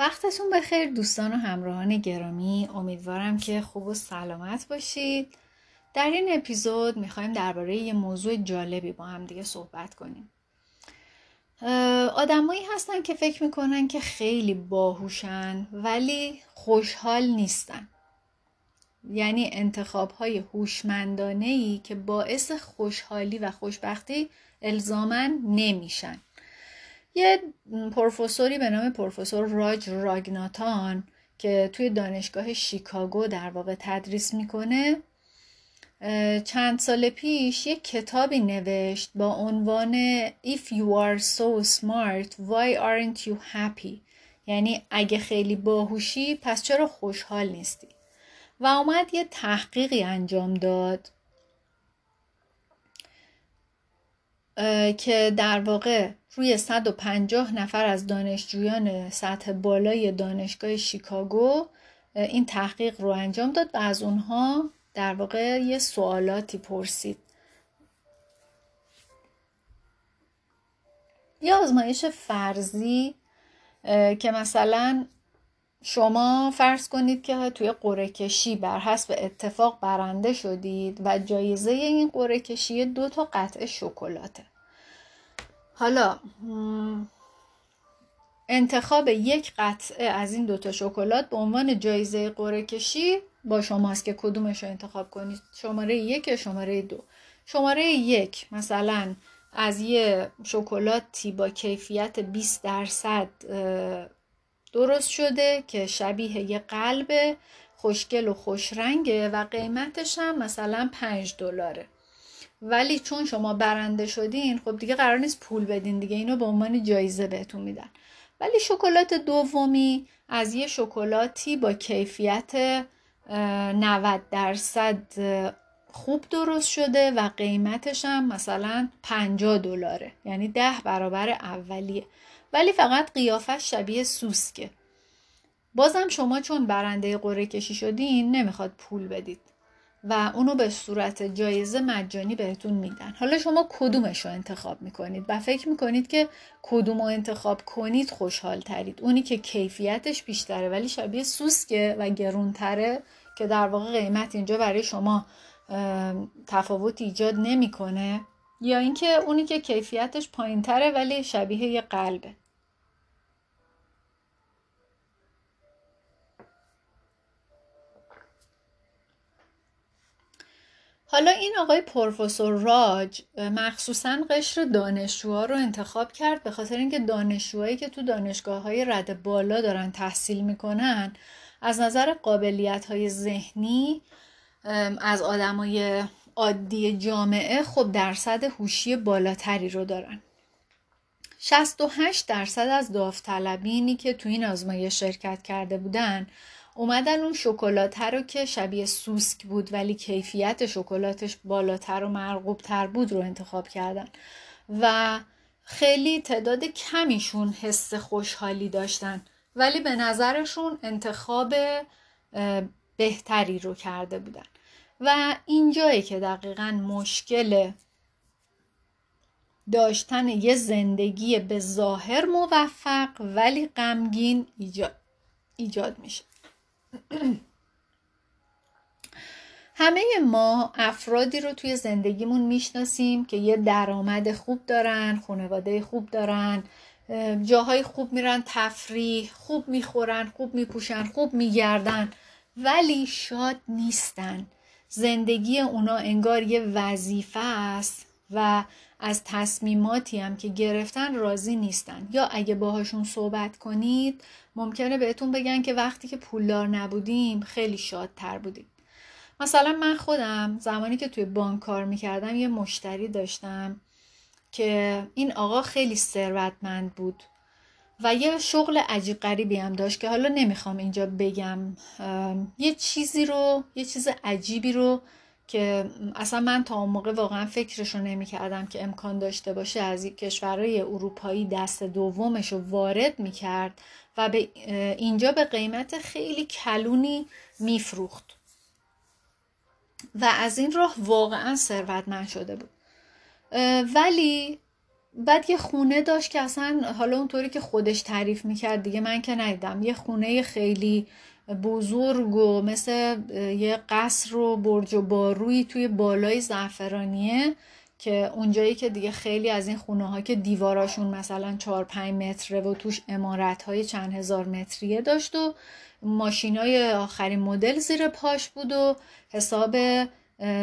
وقتتون بخیر دوستان و همراهان گرامی امیدوارم که خوب و سلامت باشید. در این اپیزود می‌خوایم درباره یه موضوع جالبی با هم دیگه صحبت کنیم. آدمایی هستن که فکر می‌کنن که خیلی باهوشن ولی خوشحال نیستن. یعنی انتخاب های هوشمندانه ای که باعث خوشحالی و خوشبختی الزامن نمیشن. یه پروفسوری به نام پروفسور راج راگناتان که توی دانشگاه شیکاگو در واقع تدریس می‌کنه چند سال پیش یک کتابی نوشت با عنوان If you are so smart, why aren't you happy? یعنی اگه خیلی باهوشی پس چرا خوشحال نیستی؟ و اومد یه تحقیقی انجام داد که در واقع روی 150 نفر از دانشجویان سطح بالای دانشگاه شیکاگو این تحقیق رو انجام داد و از اونها در واقع یه سوالاتی پرسید. یه آزمایش فرضی که مثلا شما فرض کنید که توی قره کشی بر حسب اتفاق برنده شدید و جایزه این قره کشی دو تا قطعه شکلاته. حالا انتخاب یک قطعه از این دوتا شکلات به عنوان جایزه قره کشی با شماست که کدومش رو انتخاب کنید. شماره یک شماره دو؟ شماره یک مثلا از یه شکلاتی با کیفیت 20 درصد درست شده که شبیه یه قلب خوشگل و خوشرنگه و قیمتش هم مثلا 5 دلاره. ولی چون شما برنده شدین خب دیگه قرار نیست پول بدین دیگه. اینو به عنوان جایزه بهتون میدن. ولی شکلات دومی از یه شکلاتی با کیفیت 90 درصد خوب درست شده و قیمتش هم مثلا 50 دلاره. یعنی ده برابر اولیه. ولی فقط قیافش شبیه سوسکه. بازم شما چون برنده قره کشی شدین نمی‌خواد پول بدید. و اونو به صورت جایزه مجانی بهتون میدن. حالا شما کدومش رو انتخاب می‌کنید؟ و فکر می‌کنید که کدوم رو انتخاب کنید خوشحال ترید اونی که کیفیتش بیشتره ولی شبیه سوسکه و گرونتره که در واقع قیمت اینجا برای شما تفاوت ایجاد نمی‌کنه. یا اینکه اونی که کیفیتش پایینتره ولی شبیه یه قلبه. حالا این آقای پروفسور راج مخصوصا قشر دانشجوها رو انتخاب کرد به خاطر اینکه دانشجوهایی که تو دانشگاه های رد بالا دارن تحصیل می‌کنن از نظر قابلیت های ذهنی از آدمای عادی جامعه خب درصد هوشی بالاتری رو دارن. 68 درصد از داوطلبینی که تو این آزمایش شرکت کرده بودن اومدن اون شکلات رو که شبیه سوسک بود ولی کیفیت شکلاتش بالاتر و مرغوبتر بود رو انتخاب کردن. و خیلی تعداد کمیشون حس خوشحالی داشتن. ولی به نظرشون انتخاب بهتری رو کرده بودن. و اینجایی که دقیقا مشکل داشتن یه زندگی به ظاهر موفق ولی غمگین ایجاد, ایجاد میشه. همه ما افرادی رو توی زندگیمون می‌شناسیم که یه درآمد خوب دارن خانواده خوب دارن جاهای خوب میرن تفریح خوب می‌خورن خوب میپوشن خوب میگردن ولی شاد نیستن. زندگی اونا انگار یه وظیفه است و از تصمیماتی هم که گرفتن راضی نیستن. یا اگه باهاشون صحبت کنید ممکنه بهتون بگن که وقتی که پولدار نبودیم خیلی شادتر بودیم. مثلا من خودم زمانی که توی بانک کار می‌کردم یه مشتری داشتم که این آقا خیلی ثروتمند بود و یه شغل عجیب غریبی هم داشت که حالا نمی‌خوام اینجا بگم. یه چیزی رو یه چیز عجیبی رو که اصلا من تا اون موقع واقعا فکرش رو نمی کردم که امکان داشته باشه از کشورهای اروپایی دست دومش رو وارد می کرد و به اینجا به قیمت خیلی کلونی میفروخت. و از این راه واقعا ثروتمند شده بود. ولی بعد یه خونه داشت که اصلا حالا اونطوری که خودش تعریف می‌کرد دیگه من که ندیدم. یه خونه خیلی بزرگ و مثل یه قصر و برج و باروی توی بالای زعفرانیه که اونجایی که دیگه خیلی از این خونه ها که دیواراشون مثلا 4 5 متره و توش امارت های چند هزار متریه داشت و ماشین های آخرین مدل زیر پاش بود و حساب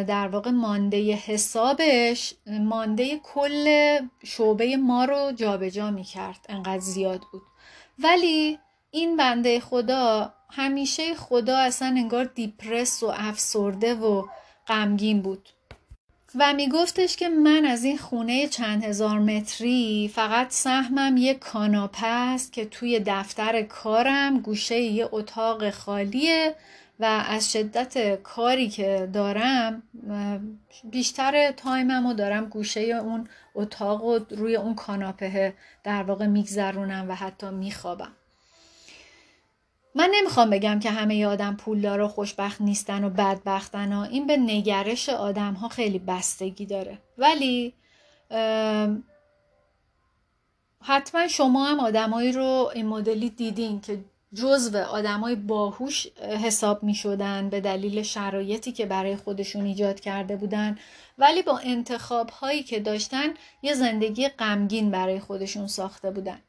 در واقع مانده حسابش مانده کل شعبه ما رو جابجا جا می کرد انقدر زیاد بود. ولی این بنده خدا همیشه خدا اصلا انگار دیپرس و افسرده و غمگین بود. و میگفتش که من از این خونه چند هزار متری فقط سهمم یه کاناپه است که توی دفتر کارم گوشه یه اتاق خالیه و از شدت کاری که دارم بیشتر تایمم رو دارم گوشه اون اتاق و روی اون کاناپه در واقع میگذرونم و حتی میخوابم. من نمی‌خوام بگم که همه آدم پولدار و خوشبخت نیستن و بدبختن ها این به نگرش آدم ها خیلی بستگی داره. ولی حتما شما هم آدمایی رو این مدلی دیدین که جزو آدمای باهوش حساب می شدن به دلیل شرایطی که برای خودشون ایجاد کرده بودن. ولی با انتخاب هایی که داشتن یه زندگی غمگین برای خودشون ساخته بودن.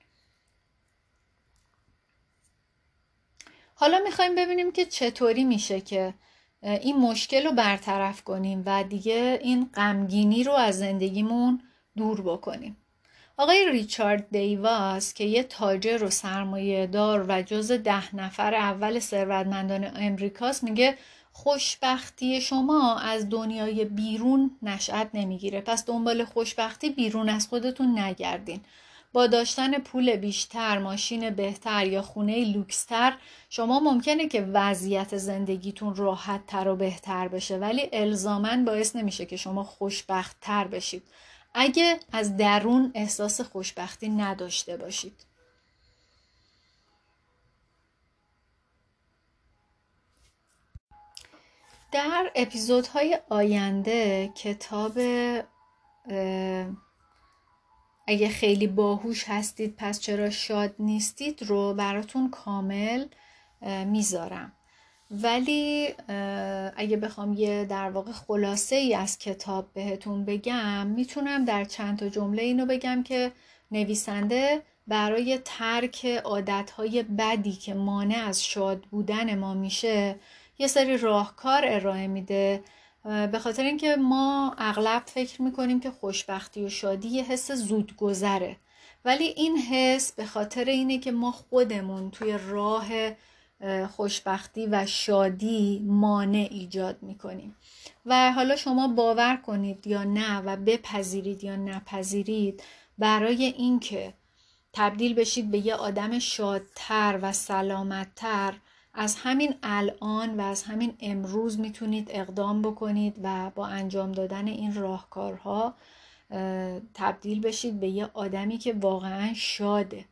حالا می‌خوایم ببینیم که چطوری میشه که این مشکل رو برطرف کنیم و دیگه این غمگینی رو از زندگیمون دور بکنیم. آقای ریچارد دیواس که یه تاجر و سرمایه دار و جز ده نفر اول ثروتمندان امریکاست میگه خوشبختی شما از دنیای بیرون نشأت نمی‌گیره. پس دنبال خوشبختی بیرون از خودتون نگردین. با داشتن پول بیشتر، ماشین بهتر یا خونه لوکستر شما ممکنه که وضعیت زندگیتون راحت تر و بهتر بشه ولی الزامن باعث نمیشه که شما خوشبخت تر بشید. اگه از درون احساس خوشبختی نداشته باشید. در اپیزودهای آینده کتاب اگه خیلی باهوش هستید پس چرا شاد نیستید رو براتون کامل می‌ذارم. ولی اگه بخوام یه در واقع خلاصه ای از کتاب بهتون بگم می‌تونم در چند تا جمله اینو بگم که نویسنده برای ترک عادتهای بدی که مانع از شاد بودن ما میشه یه سری راهکار ارائه میده به خاطر اینکه ما اغلب فکر می‌کنیم که خوشبختی و شادی یه حس زودگذره. ولی این حس به خاطر اینه که ما خودمون توی راه خوشبختی و شادی مانع ایجاد می‌کنیم. و حالا شما باور کنید یا نه و بپذیرید یا نپذیرید برای اینکه تبدیل بشید به یه آدم شادتر و سلامتتر از همین الان و از همین امروز می‌تونید اقدام بکنید و با انجام دادن این راهکارها تبدیل بشید به یه آدمی که واقعا شاده.